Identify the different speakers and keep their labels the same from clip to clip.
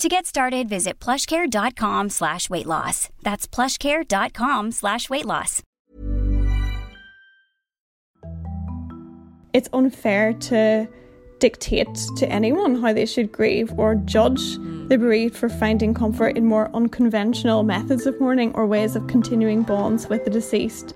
Speaker 1: To get started, visit plushcare.com slash weight loss. That's plushcare.com slash weight loss.
Speaker 2: It's unfair to dictate to anyone how they should grieve or judge mm. the bereaved for finding comfort in more unconventional methods of mourning or ways of continuing bonds with the deceased.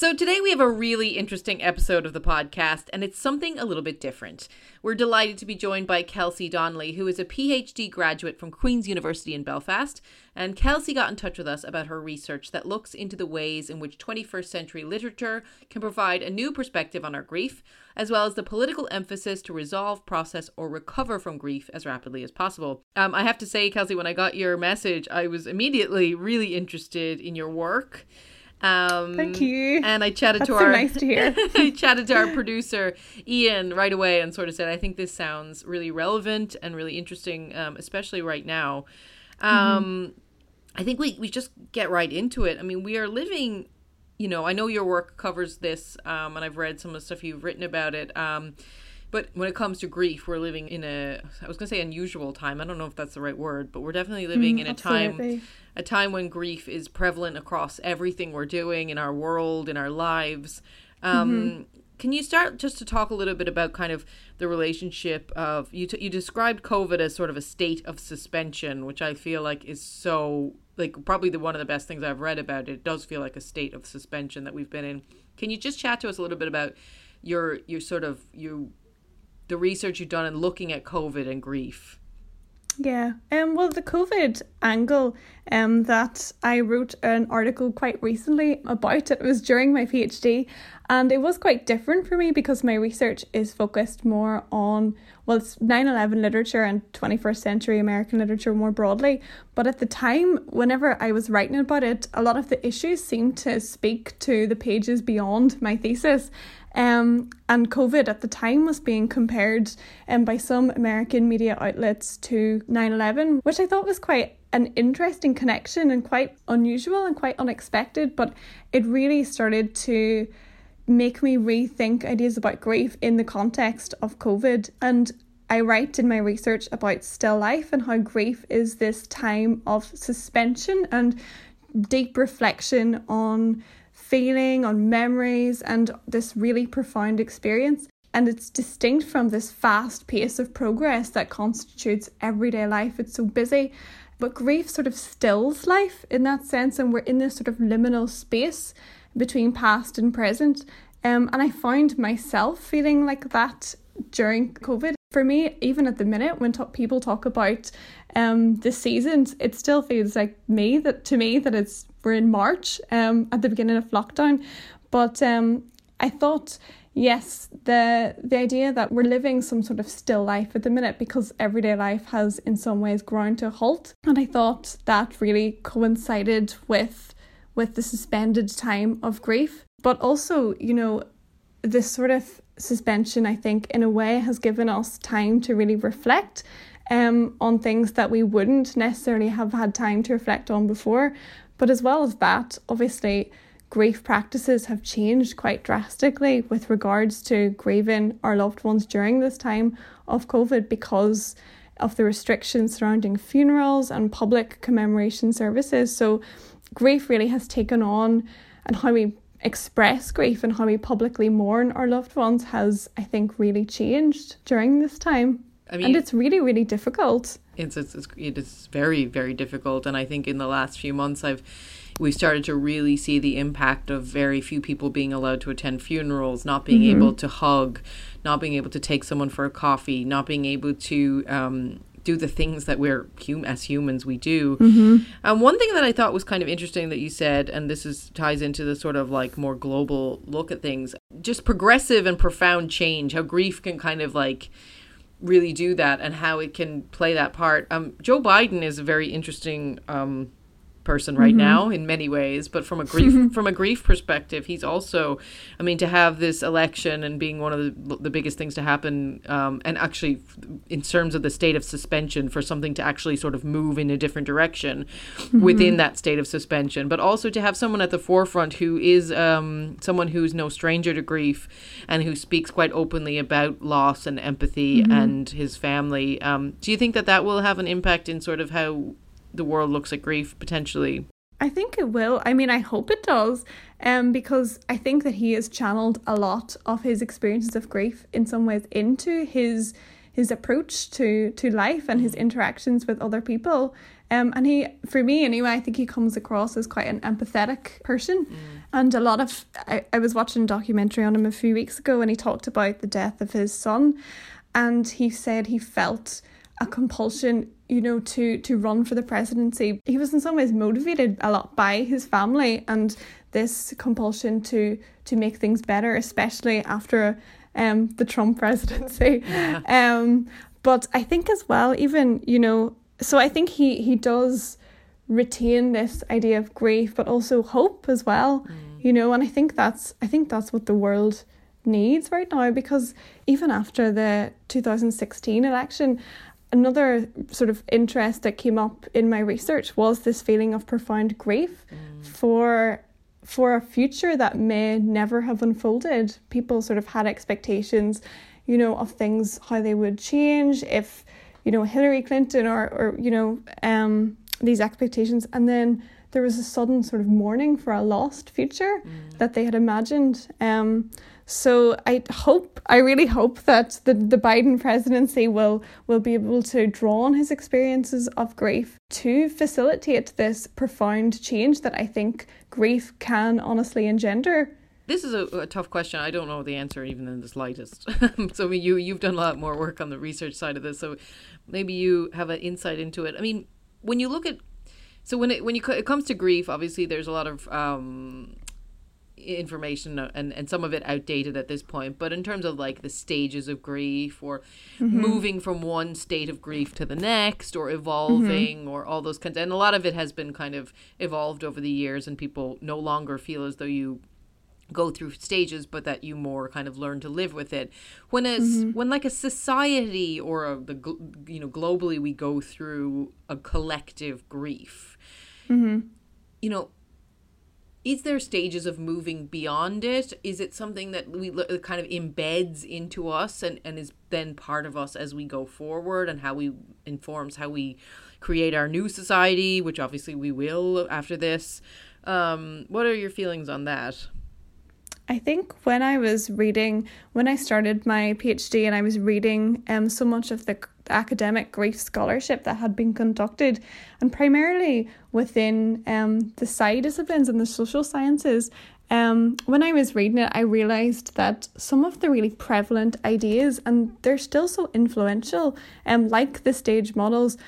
Speaker 3: So, today we have a really interesting episode of the podcast, and it's something a little bit different. We're delighted to be joined by Kelsey Donnelly, who is a PhD graduate from Queen's University in Belfast. And Kelsey got in touch with us about her research that looks into the ways in which 21st century literature can provide a new perspective on our grief, as well as the political emphasis to resolve, process, or recover from grief as rapidly as possible. Um, I have to say, Kelsey, when I got your message, I was immediately really interested in your work.
Speaker 2: Um, Thank you.
Speaker 3: And I chatted
Speaker 2: That's
Speaker 3: to
Speaker 2: so
Speaker 3: our
Speaker 2: nice to hear.
Speaker 3: I chatted to our producer Ian right away and sort of said, I think this sounds really relevant and really interesting, um, especially right now. Um, mm-hmm. I think we we just get right into it. I mean, we are living. You know, I know your work covers this, um, and I've read some of the stuff you've written about it. But when it comes to grief, we're living in a I was going to say unusual time. I don't know if that's the right word, but we're definitely living
Speaker 2: Mm,
Speaker 3: in a time a time when grief is prevalent across everything we're doing in our world, in our lives. Um,
Speaker 2: Mm-hmm.
Speaker 3: Can you start just to talk a little bit about kind of the relationship of you? T- you described COVID as sort of a state of suspension, which I feel like is so like probably the one of the best things I've read about it. It does feel like a state of suspension that we've been in. Can you just chat to us a little bit about your your sort of you the research you've done in looking at COVID and grief?
Speaker 2: Yeah. Um. Well, the COVID angle, um, that I wrote an article quite recently about. It was during my PhD, and it was quite different for me because my research is focused more on well, it's 9/11 literature and 21st century American literature more broadly. But at the time, whenever I was writing about it, a lot of the issues seemed to speak to the pages beyond my thesis. Um, and COVID at the time was being compared um, by some American media outlets to 9 11, which I thought was quite an interesting connection and quite unusual and quite unexpected. But it really started to make me rethink ideas about grief in the context of COVID. And I write in my research about still life and how grief is this time of suspension and deep reflection on feeling, on memories, and this really profound experience. And it's distinct from this fast pace of progress that constitutes everyday life. It's so busy. But grief sort of stills life in that sense, and we're in this sort of liminal space between past and present. Um, and I found myself feeling like that during COVID. For me, even at the minute, when talk, people talk about um, the seasons, it still feels like me that to me that it's we're in March um, at the beginning of lockdown. But um, I thought, yes, the the idea that we're living some sort of still life at the minute because everyday life has in some ways ground to a halt, and I thought that really coincided with with the suspended time of grief. But also, you know, this sort of suspension, I think, in a way, has given us time to really reflect um, on things that we wouldn't necessarily have had time to reflect on before. But as well as that, obviously, grief practices have changed quite drastically with regards to grieving our loved ones during this time of COVID because of the restrictions surrounding funerals and public commemoration services. So, grief really has taken on, and how we express grief and how we publicly mourn our loved ones has, I think, really changed during this time.
Speaker 3: I mean,
Speaker 2: and it's really, really difficult.
Speaker 3: It's, it's, it's it is very very difficult and i think in the last few months i've we started to really see the impact of very few people being allowed to attend funerals, not being
Speaker 2: Mm-hmm.
Speaker 3: able to hug, not being able to take someone for a coffee, not being able to um, do the things that we're hum- as humans we do.
Speaker 2: Mm-hmm.
Speaker 3: Um, one thing that I thought was kind of interesting that you said, and this is ties into the sort of like more global look at things, just progressive and profound change, how grief can kind of like really do that and how it can play that part. Um, Joe Biden is a very interesting um, person right now in many ways, but from a grief from a grief perspective, he's also, I mean, to have this election and being one of the, the biggest things to happen, um, and actually in terms of the state of suspension for something to actually sort of move in a different direction within that state of suspension, but also to have someone at the forefront who is um, someone who's no stranger to grief and who speaks quite openly about loss and empathy and his family. Um, do you think that that will have an impact in sort of how the world looks at grief potentially?
Speaker 2: I think it will. I mean, I hope it does, um, because I think that he has channeled a lot of his experiences of grief in some ways into his his approach to to life and his interactions with other people. Um, and he, for me anyway, I think he comes across as quite an empathetic person. And a lot of, I, I was watching a documentary on him a few weeks ago, and he talked about the death of his son, and he said he felt a compulsion you know to to run for the presidency. He was in some ways motivated a lot by his family and this compulsion to to make things better especially after um the Trump presidency. Um but I think as well even you know so I think he he does retain this idea of grief but also hope as well you know and I think that's I think that's what the world needs right now because even after the 2016 election another sort of interest that came up in my research was this feeling of profound grief for for a future that may never have unfolded. People sort of had expectations you know of things how they would change if you know Hillary Clinton or or you know um these expectations. And then there was a sudden sort of mourning for a lost future that they had imagined. Um so I hope, I really hope that the, the Biden presidency will will be able to draw on his experiences of grief to facilitate this profound change that I think grief can honestly engender.
Speaker 3: This is a, a tough question. I don't know the answer even in the slightest. so I mean, you you've done a lot more work on the research side of this, so maybe you have an insight into it. I mean, when you look at so when it when you it comes to grief, obviously there's a lot of um, information uh, and and some of it outdated at this point. But in terms of like the stages of grief or mm-hmm. moving from one state of grief to the next or evolving mm-hmm. or all those kinds, and a lot of it has been kind of evolved over the years, and people no longer feel as though you go through stages but that you more kind of learn to live with it. When a mm-hmm. when like a society or a, the you know globally we go through a collective grief you know is there stages of moving beyond it? Is it something that we kind of embeds into us and, and is then part of us as we go forward and how we informs how we create our new society which obviously we will after this. Um, what are your feelings on that?
Speaker 2: I think when I was reading, when I started my PhD and I was reading um, so much of the academic grief scholarship that had been conducted, and primarily within um, the sci disciplines and the social sciences, um, when I was reading it, I realised that some of the really prevalent ideas, and they're still so influential, um, like the stage models,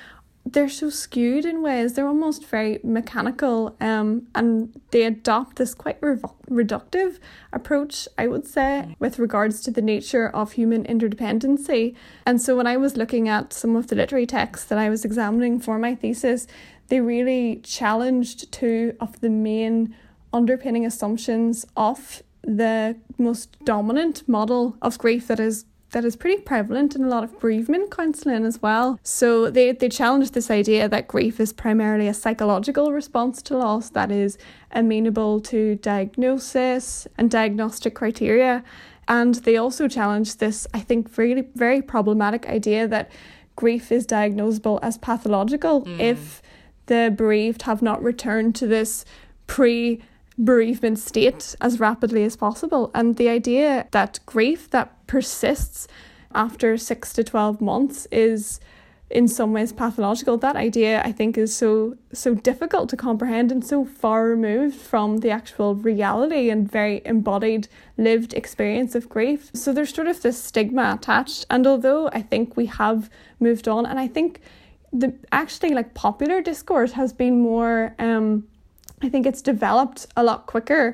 Speaker 2: they're so skewed in ways. They're almost very mechanical um and they adopt this quite revo- reductive approach i would say with regards to the nature of human interdependency. And so when i was looking at some of the literary texts that i was examining for my thesis they really challenged two of the main underpinning assumptions of the most dominant model of grief that is that is pretty prevalent in a lot of bereavement counselling as well. So they, they challenge this idea that grief is primarily a psychological response to loss that is amenable to diagnosis and diagnostic criteria. And they also challenge this, I think, very very problematic idea that grief is diagnosable as pathological mm. if the bereaved have not returned to this pre bereavement state as rapidly as possible. And the idea that grief that persists after six to 12 months is in some ways pathological. That idea i think is so so difficult to comprehend and so far removed from the actual reality and very embodied lived experience of grief. So there's sort of this stigma attached. And although i think we have moved on and i think the actually like popular discourse has been more um i think it's developed a lot quicker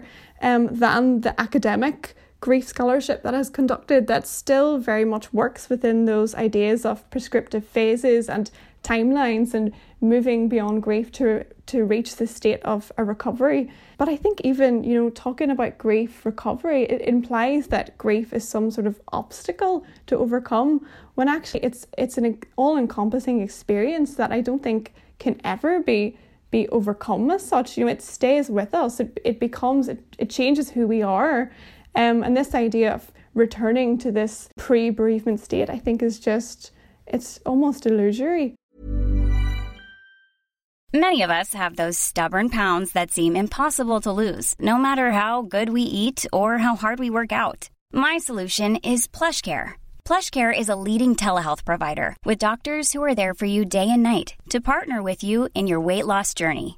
Speaker 2: um than the academic grief scholarship that is conducted that still very much works within those ideas of prescriptive phases and timelines and moving beyond grief to to reach the state of a recovery. But i think even you know talking about grief recovery it implies that grief is some sort of obstacle to overcome when actually it's it's an all-encompassing experience that i don't think can ever be be overcome as such. You know it stays with us. It, it becomes it, it changes who we are um, and this idea of returning to this pre bereavement state, I think, is just, it's almost illusory.
Speaker 1: Many of us have those stubborn pounds that seem impossible to lose, no matter how good we eat or how hard we work out. My solution is PlushCare. PlushCare is a leading telehealth provider with doctors who are there for you day and night to partner with you in your weight loss journey.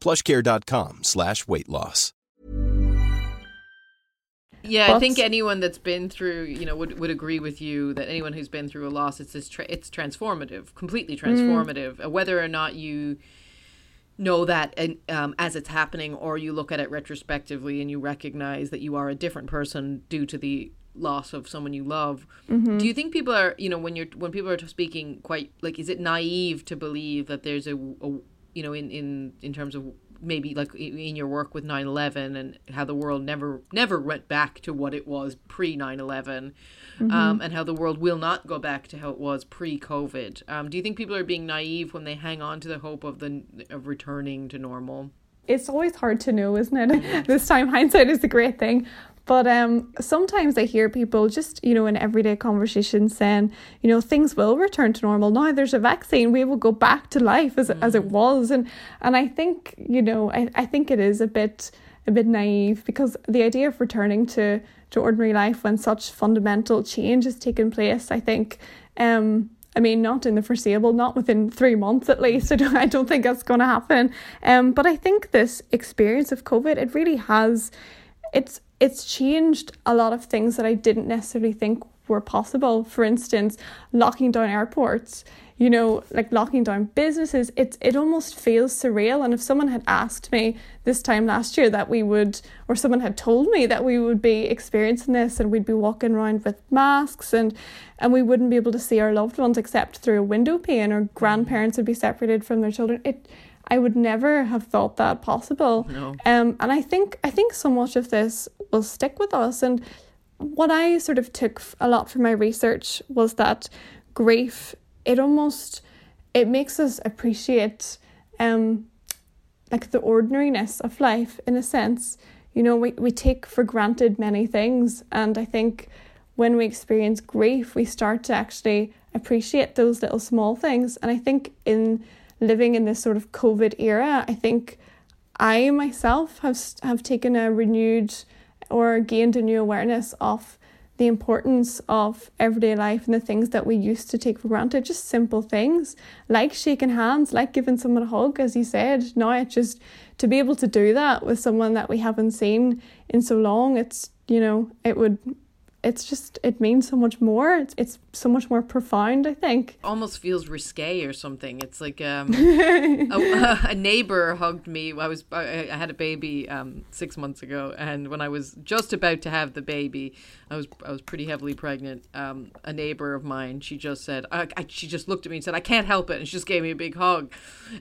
Speaker 4: plushcare.com slash weight loss.
Speaker 3: Yeah,
Speaker 2: But-
Speaker 3: I think anyone that's been through, you know, would, would agree with you that anyone who's been through a loss, it's this tra- it's transformative, completely transformative. Uh, Whether or not you know that and, um, as it's happening, or you look at it retrospectively and you recognize that you are a different person due to the loss of someone you love. Do you think people are, you know, when you're when people are speaking, quite like, is it naive to believe that there's a, a you know, in in in terms of maybe like in your work with 9-11 and how the world never never went back to what it was pre 9-11 um, and how the world will not go back to how it was pre-covid um, do you think people are being naive when they hang on to the hope of the of returning to normal
Speaker 2: it's always hard to know, isn't it? this time hindsight is a great thing. But um, sometimes I hear people just, you know, in everyday conversations saying, you know, things will return to normal. Now there's a vaccine, we will go back to life as, as it was. And and I think, you know, I, I think it is a bit a bit naive because the idea of returning to, to ordinary life when such fundamental change has taken place, I think um I mean, not in the foreseeable, not within three months at least. I don't, I don't think that's going to happen. Um, but I think this experience of COVID, it really has, it's it's changed a lot of things that I didn't necessarily think were possible. For instance, locking down airports, you know, like locking down businesses. It it almost feels surreal. And if someone had asked me this time last year that we would, or someone had told me that we would be experiencing this and we'd be walking around with masks and and we wouldn't be able to see our loved ones except through a window pane, or grandparents would be separated from their children. It I would never have thought that possible.
Speaker 3: No.
Speaker 2: Um, and I think I think so much of this will stick with us. And what I sort of took a lot from my research was that grief it almost it makes us appreciate um like the ordinariness of life in a sense. You know, we, we take for granted many things and I think when we experience grief we start to actually appreciate those little small things. And I think in living in this sort of COVID era, I think I myself have have taken a renewed or gained a new awareness of the importance of everyday life and the things that we used to take for granted, just simple things like shaking hands, like giving someone a hug, as you said. Now it's just to be able to do that with someone that we haven't seen in so long, it's you know, it would it's just it means so much more. It's, it's so much more profound i think.
Speaker 3: Almost feels risque or something. It's like um, a, a, neighbor hugged me. I was i, had a baby um, six months ago and when i was just about to have the baby i was i was pretty heavily pregnant. Um, a neighbor of mine she just said I, I, she just looked at me and said i can't help it and she just gave me a big hug.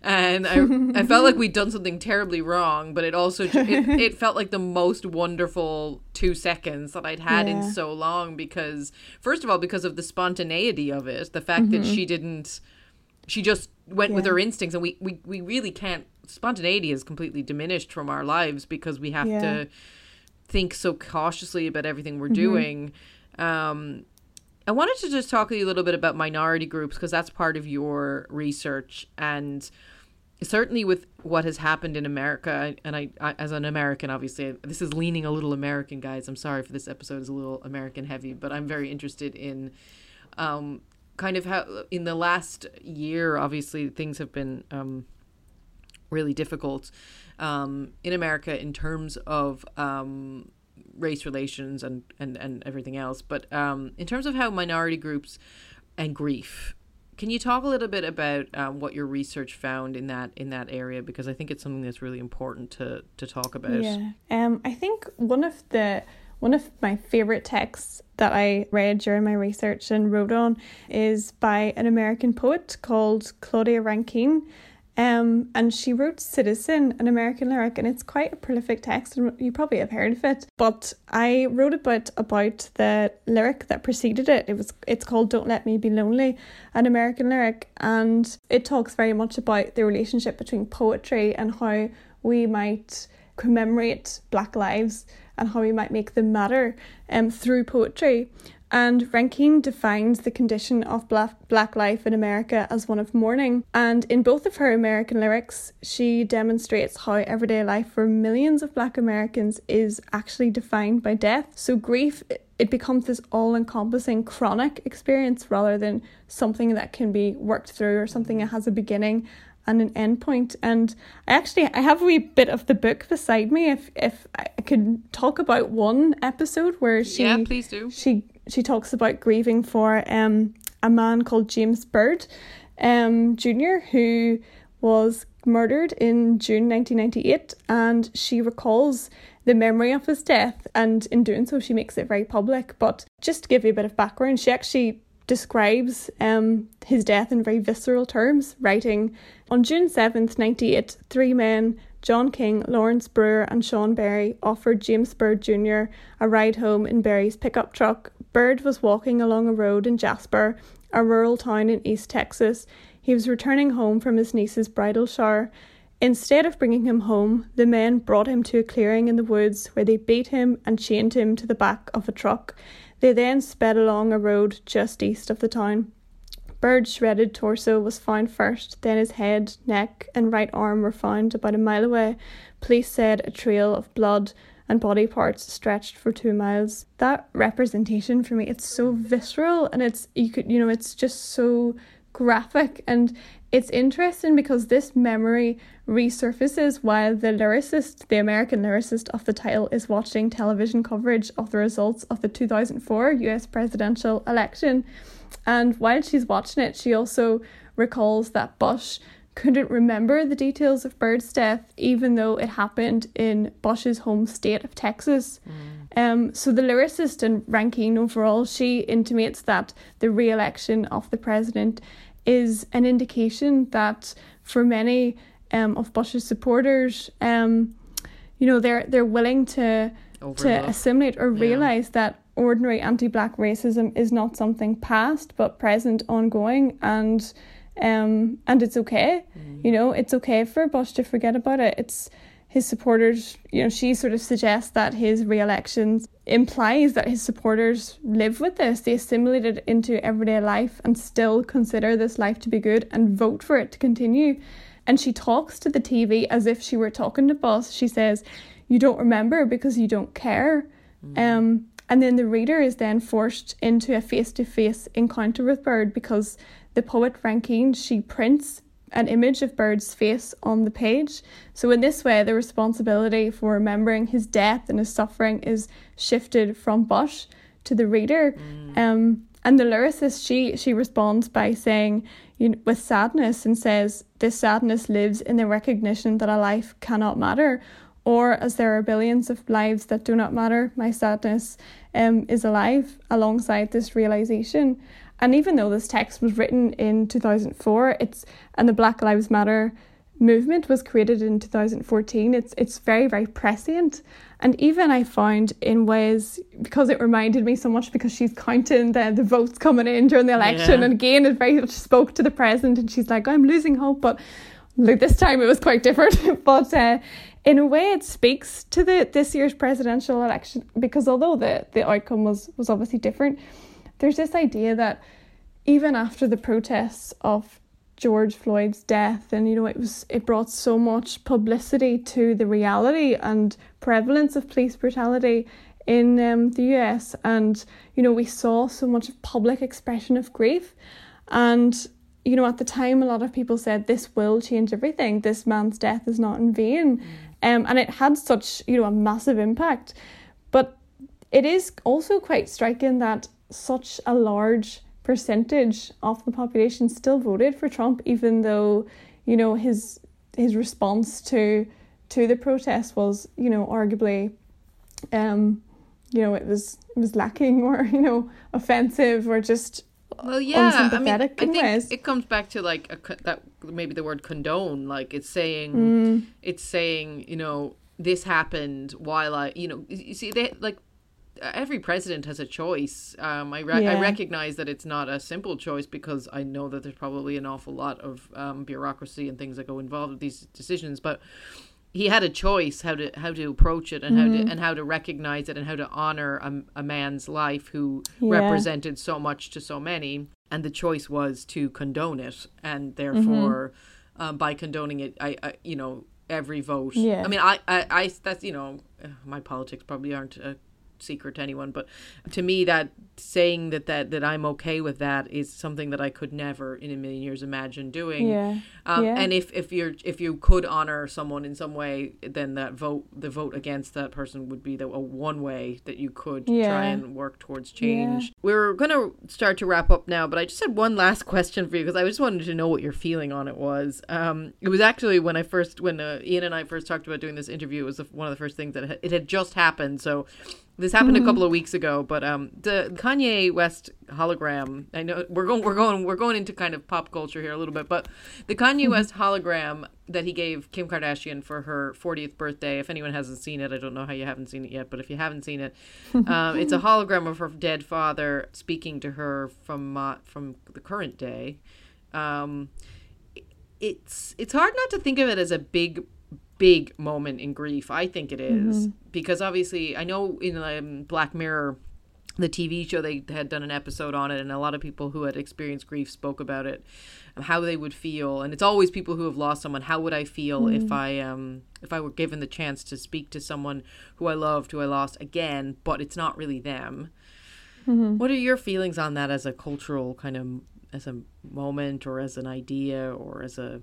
Speaker 3: And i, I felt like we'd done something terribly wrong but it also it, it felt like the most wonderful two seconds that i'd had yeah. in so long because first of all because of the spontaneity of it the fact mm-hmm. that she didn't she just went yeah. with her instincts and we, we we really can't spontaneity is completely diminished from our lives because we have yeah. to think so cautiously about everything we're mm-hmm. doing um I wanted to just talk to you a little bit about minority groups because that's part of your research and certainly with what has happened in America, and I, I, as an American, obviously, this is leaning a little American, guys. I'm sorry for this episode is a little American heavy, but I'm very interested in, um, kind of how in the last year, obviously, things have been um, really difficult, um, in America in terms of um, race relations and and and everything else, but um, in terms of how minority groups and grief can you talk a little bit about um, what your research found in that in that area? Because I think it's something that's really important to to talk about.
Speaker 2: Yeah, um, I think one of the one of my favorite texts that I read during my research and wrote on is by an American poet called Claudia Rankine, um, and she wrote Citizen, an American lyric, and it's quite a prolific text, and you probably have heard of it. But I wrote about about the lyric that preceded it. It was it's called Don't Let Me Be Lonely, an American lyric, and it talks very much about the relationship between poetry and how we might commemorate black lives and how we might make them matter um, through poetry. And Rankine defines the condition of black life in America as one of mourning. And in both of her American lyrics, she demonstrates how everyday life for millions of black Americans is actually defined by death. So grief it becomes this all-encompassing chronic experience rather than something that can be worked through or something that has a beginning and an end point. And I actually I have a wee bit of the book beside me. If if I could talk about one episode where she
Speaker 3: yeah please do
Speaker 2: she she talks about grieving for um, a man called James Byrd, um, Jr., who was murdered in June 1998, and she recalls the memory of his death, and in doing so, she makes it very public. But just to give you a bit of background, she actually describes um, his death in very visceral terms, writing On June 7th, 98, three men John King, Lawrence Brewer, and Shawn Berry offered James Byrd Jr. a ride home in Berry's pickup truck. Byrd was walking along a road in Jasper, a rural town in East Texas. He was returning home from his niece's bridal shower. Instead of bringing him home, the men brought him to a clearing in the woods where they beat him and chained him to the back of a truck. They then sped along a road just east of the town. Byrd's shredded torso was found first, then his head, neck, and right arm were found about a mile away. Police said a trail of blood and body parts stretched for two miles. That representation for me, it's so visceral and it's you could you know, it's just so graphic and it's interesting because this memory resurfaces while the lyricist, the American lyricist of the title, is watching television coverage of the results of the 2004 US presidential election. And while she's watching it, she also recalls that Bush couldn't remember the details of Byrd's death, even though it happened in Bush's home state of Texas. Mm. Um, so the lyricist and Rankine overall, she intimates that the re-election of the president is an indication that for many um, of Bush's supporters, um, you know, they're they're willing to Overlook. to assimilate or realize yeah. that ordinary anti-black racism is not something past but present ongoing and um and it's okay mm. you know it's okay for bush to forget about it it's his supporters you know she sort of suggests that his re-election implies that his supporters live with this they assimilate it into everyday life and still consider this life to be good and vote for it to continue and she talks to the tv as if she were talking to Bush she says you don't remember because you don't care mm. um and then the reader is then forced into a face to face encounter with Byrd because the poet Rankine she prints an image of Byrd's face on the page. So, in this way, the responsibility for remembering his death and his suffering is shifted from Bush to the reader. Mm. Um, and the lyricist, she she responds by saying, with sadness, and says, "This sadness lives in the recognition that a life cannot matter." Or, as there are billions of lives that do not matter, my sadness um, is alive alongside this realization. And even though this text was written in 2004, it's and the Black Lives Matter movement was created in 2014 it's it's very very prescient and even i found in ways because it reminded me so much because she's counting the, the votes coming in during the election yeah. and again it very much spoke to the present and she's like i'm losing hope but like this time it was quite different but uh, in a way it speaks to the this year's presidential election because although the the outcome was was obviously different there's this idea that even after the protests of George Floyd's death and you know it was it brought so much publicity to the reality and prevalence of police brutality in um, the US and you know we saw so much of public expression of grief. And you know at the time a lot of people said this will change everything. This man's death is not in vain. Mm. um, and it had such you know a massive impact. But it is also quite striking that such a large percentage of the population still voted for Trump, even though you know his his response to to the protest was you know arguably um you know it was it was lacking or you know offensive or just
Speaker 3: well yeah i mean i think ways. it comes back to like a, that maybe the word condone like it's saying mm. it's saying you know this happened while i you know you see they like every president has a choice. Um, I, re- yeah. I recognize that it's not a simple choice because I know that there's probably an awful lot of um, bureaucracy and things that go involved with these decisions. But he had a choice how to how to approach it and mm-hmm. how to and how to recognize it and how to honor a, a man's life who yeah. represented so much to so many. And the choice was to condone it, and therefore, mm-hmm. um, by condoning it, I, I you know every vote. Yeah. I mean, I, I, I that's you know, my politics probably aren't a secret to anyone but to me that saying that that that i'm okay with that is something that i could never in a million years imagine doing
Speaker 2: yeah. Um,
Speaker 3: yeah. and if if you're if you could honor someone in some way then that vote the vote against that person would be the a one way that you could yeah. try and work towards change yeah. we're gonna start to wrap up now but i just had one last question for you because i just wanted to know what your feeling on it was um it was actually when i first when uh, ian and i first talked about doing this interview it was the, one of the first things that it had just happened so this happened mm-hmm. a couple of weeks ago, but um, the Kanye West hologram. I know we're going, we're going, we're going into kind of pop culture here a little bit, but the Kanye mm-hmm. West hologram that he gave Kim Kardashian for her 40th birthday. If anyone hasn't seen it, I don't know how you haven't seen it yet, but if you haven't seen it, um, it's a hologram of her dead father speaking to her from uh, from the current day. Um, it's it's hard not to think of it as a big big moment in grief. I think it is. Mm-hmm. because obviously I know in um, Black Mirror, the TV show, they had done an episode on it, and a lot of people who had experienced grief spoke about it, and how they would feel, and it's always people who have lost someone. How would I feel mm-hmm. if I um if I were given the chance to speak to someone who I loved, who I lost again, but it's not really them. Mm-hmm. What are your feelings on that as a cultural kind of as a moment or as an idea or as a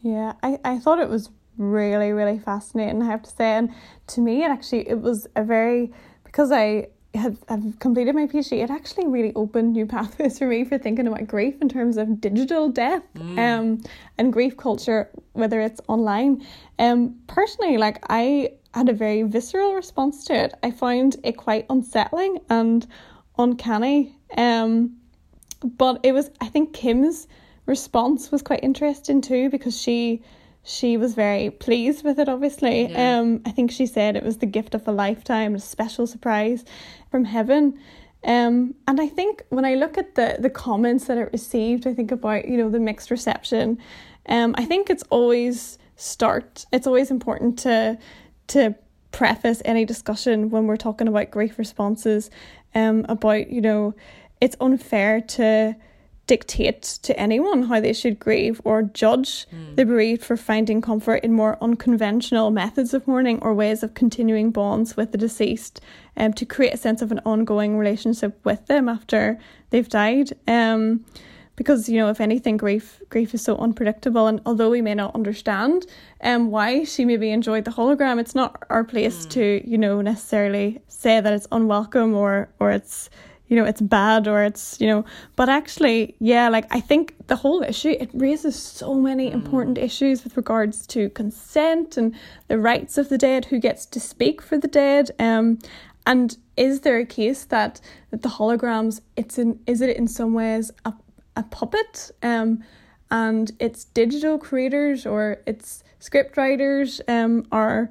Speaker 2: yeah I, I thought it was really really fascinating I have to say. And to me it actually it was a very because I have, have completed my PhD it actually really opened new pathways for me for thinking about grief in terms of digital death mm. um and grief culture whether it's online. Um personally like I had a very visceral response to it. I found it quite unsettling and uncanny um but it was I think Kim's response was quite interesting too because she she was very pleased with it obviously yeah. um i think she said it was the gift of a lifetime a special surprise from heaven um and i think when i look at the the comments that it received i think about you know the mixed reception um i think it's always start it's always important to to preface any discussion when we're talking about grief responses um about you know it's unfair to dictate to anyone how they should grieve or judge mm. the bereaved for finding comfort in more unconventional methods of mourning or ways of continuing bonds with the deceased um, to create a sense of an ongoing relationship with them after they've died. Um, because you know if anything grief grief is so unpredictable and although we may not understand um why she maybe enjoyed the hologram it's not our place mm. to you know necessarily say that it's unwelcome or or it's you know it's bad or it's you know but actually yeah like i think the whole issue it raises so many mm. important issues with regards to consent and the rights of the dead who gets to speak for the dead um and is there a case that, that the holograms it's in is it in some ways a a puppet um, and its digital creators or its script writers um, are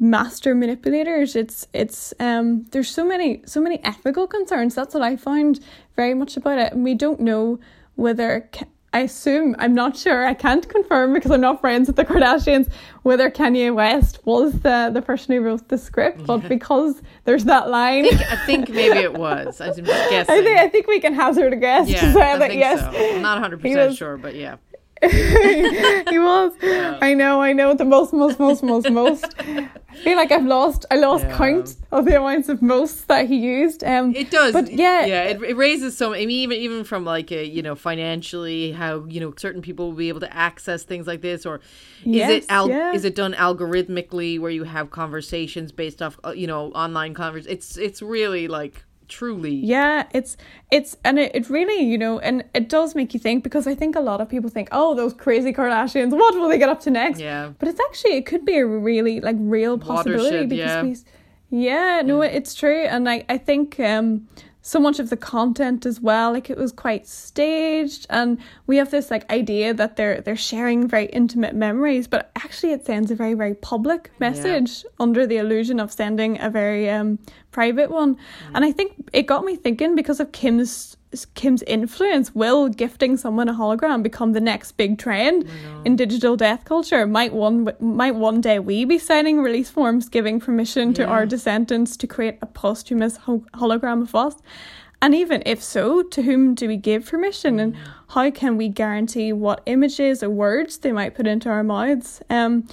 Speaker 2: master manipulators it's it's um there's so many so many ethical concerns that's what i found very much about it and we don't know whether I assume, I'm not sure, I can't confirm because I'm not friends with the Kardashians, whether Kanye West was the, the person who wrote the script, but because there's that line.
Speaker 3: I think, I think maybe it was. I'm just guessing.
Speaker 2: I think, I think we can hazard a guess
Speaker 3: yeah, I that yes. So. I'm not 100% was, sure, but yeah.
Speaker 2: he was. Yeah. I know, I know. The most, most, most, most, most. I feel like I've lost. I lost yeah. count of the amounts of most that he used. Um,
Speaker 3: it does,
Speaker 2: but yeah,
Speaker 3: yeah. It, it raises so. I mean, even even from like a, you know financially, how you know certain people will be able to access things like this, or is yes, it al- yeah. is it done algorithmically where you have conversations based off uh, you know online convers? It's it's really like truly
Speaker 2: yeah it's it's and it, it really you know and it does make you think because i think a lot of people think oh those crazy kardashians what will they get up to next
Speaker 3: yeah
Speaker 2: but it's actually it could be a really like real possibility
Speaker 3: Watershed,
Speaker 2: because
Speaker 3: yeah.
Speaker 2: we yeah no yeah. it's true and i i think um so much of the content as well like it was quite staged and we have this like idea that they're they're sharing very intimate memories but actually it sends a very very public message yeah. under the illusion of sending a very um private one mm. and i think it got me thinking because of kim's Kim's influence, will gifting someone a hologram become the next big trend in digital death culture? Might one might one day we be signing release forms giving permission to our descendants to create a posthumous ho- hologram of us? And even if so, to whom do we give permission, and mm. how can we guarantee what images or words they might put into our mouths? Um,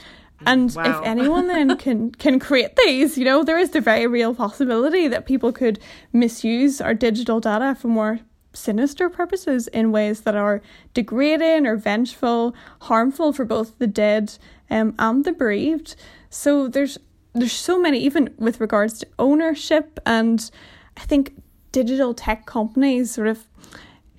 Speaker 2: and wow. if anyone then can can create these, you know, there is the very real possibility that people could misuse our digital data for more sinister purposes in ways that are degrading or vengeful, harmful for both the dead um, and the bereaved. So there's there's so many even with regards to ownership and I think digital tech companies sort of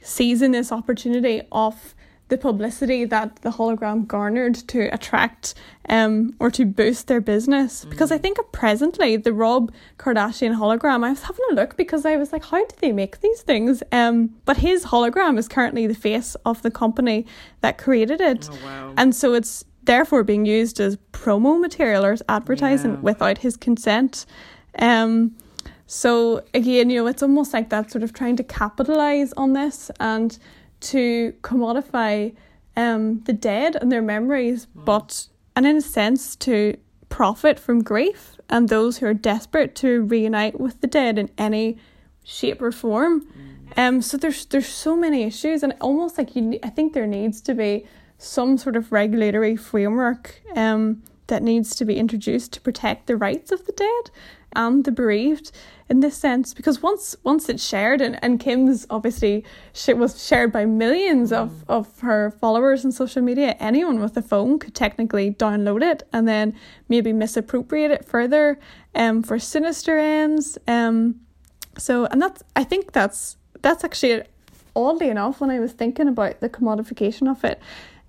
Speaker 2: seizing this opportunity of the publicity that the hologram garnered to attract um, or to boost their business. Mm. Because I think presently the Rob Kardashian hologram, I was having a look because I was like, how do they make these things? Um, but his hologram is currently the face of the company that created it.
Speaker 3: Oh, wow.
Speaker 2: And so it's therefore being used as promo material or as advertising yeah. without his consent. Um, so again, you know, it's almost like that sort of trying to capitalize on this and to commodify um, the dead and their memories, mm. but and in a sense to profit from grief and those who are desperate to reunite with the dead in any shape or form. Mm. Um, so there's there's so many issues, and almost like you, I think there needs to be some sort of regulatory framework um, that needs to be introduced to protect the rights of the dead and the bereaved in this sense because once once it's shared and, and Kim's obviously shit was shared by millions of, mm. of her followers on social media anyone with a phone could technically download it and then maybe misappropriate it further um for sinister ends um so and that's I think that's that's actually oddly enough when I was thinking about the commodification of it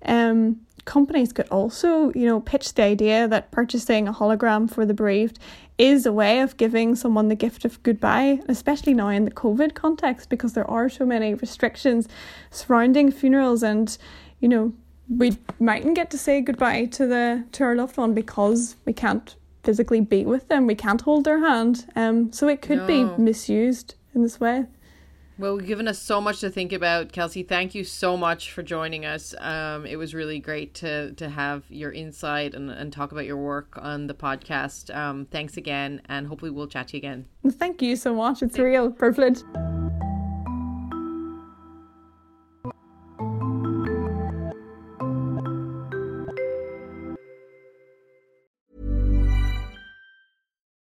Speaker 2: um companies could also, you know, pitch the idea that purchasing a hologram for the bereaved is a way of giving someone the gift of goodbye, especially now in the COVID context, because there are so many restrictions surrounding funerals and, you know, we mightn't get to say goodbye to the to our loved one because we can't physically be with them, we can't hold their hand. Um so it could no. be misused in this way.
Speaker 3: Well, you've given us so much to think about, Kelsey. Thank you so much for joining us. Um, it was really great to to have your insight and, and talk about your work on the podcast. Um, thanks again, and hopefully we'll chat to you again.
Speaker 2: Thank you so much. It's a real privilege.